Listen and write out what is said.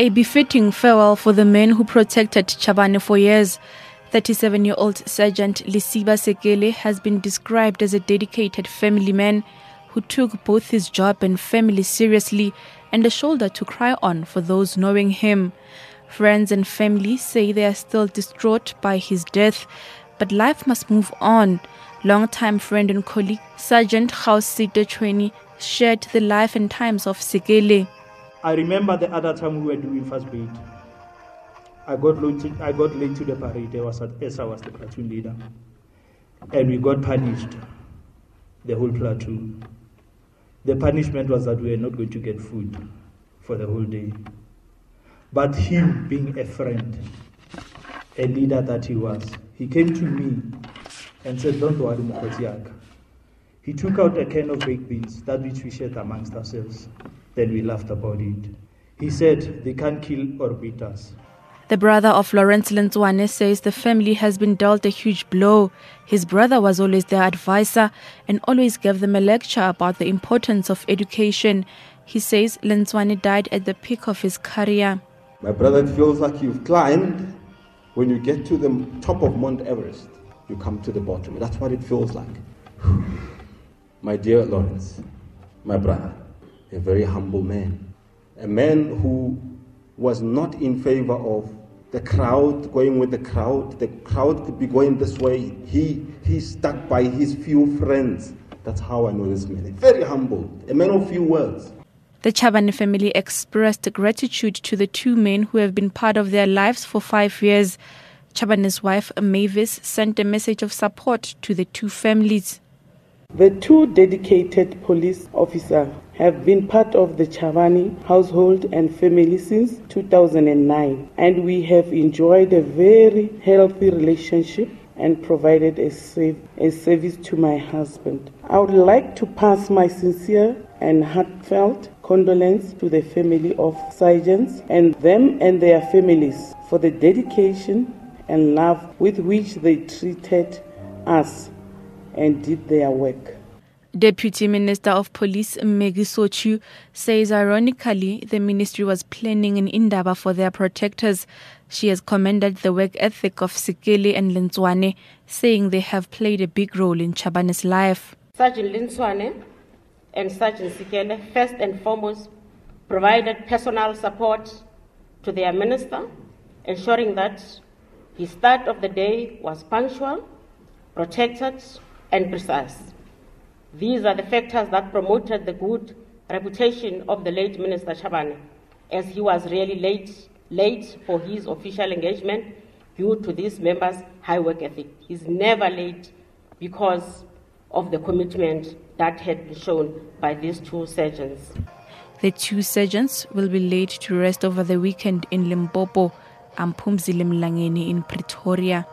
A befitting farewell for the men who protected Chabane for years. 37 year old Sergeant Lesiba Sekele has been described as a dedicated family man who took both his job and family seriously and a shoulder to cry on for those knowing him. Friends and family say they are still distraught by his death, but life must move on. Longtime friend and colleague Sergeant Hausite Chweni shared the life and times of Sekele. I remember the other time we were doing first aid. I got late to, I got late to the parade. I was ESA was the platoon leader, and we got punished, the whole platoon. The punishment was that we were not going to get food for the whole day. But him being a friend, a leader that he was, he came to me and said, "Don't worry, Mukhotiaka." He took out a can of baked beans, that which we shared amongst ourselves. Then we laughed about it. He said, They can't kill or beat us. The brother of Lawrence Lenzwane says the family has been dealt a huge blow. His brother was always their advisor and always gave them a lecture about the importance of education. He says Lenzwane died at the peak of his career. My brother, it feels like you've climbed. When you get to the top of Mount Everest, you come to the bottom. That's what it feels like. My dear Lawrence, my brother, a very humble man, a man who was not in favor of the crowd going with the crowd. The crowd could be going this way. He he stuck by his few friends. That's how I know this man. Very humble, a man of few words. The Chabane family expressed gratitude to the two men who have been part of their lives for five years. Chabane's wife, Mavis, sent a message of support to the two families. The two dedicated police officers have been part of the Chabane household and family since 2009, and we have enjoyed a very healthy relationship and provided a, safe, a service to my husband. I would like to pass my sincere and heartfelt condolence to the family of sergeants and them and their families for the dedication and love with which they treated us and did their work. Deputy Minister of Police Maggie Sotyu says ironically the ministry was planning an indaba for their protectors. She has commended the work ethic of Sekele and Lenzwane, saying they have played a big role in Chabane's life. Sergeant Lenzwane and Sergeant Sekele first and foremost provided personal support to their minister, ensuring that his start of the day was punctual, protected, and precise. These are the factors that promoted the good reputation of the late Minister Chabane, as he was really late, late for his official engagement due to this member's high work ethic. He's never late because of the commitment that had been shown by these two surgeons. The two surgeons will be laid to rest over the weekend in Limpopo and Phumzile Mlangeni in Pretoria.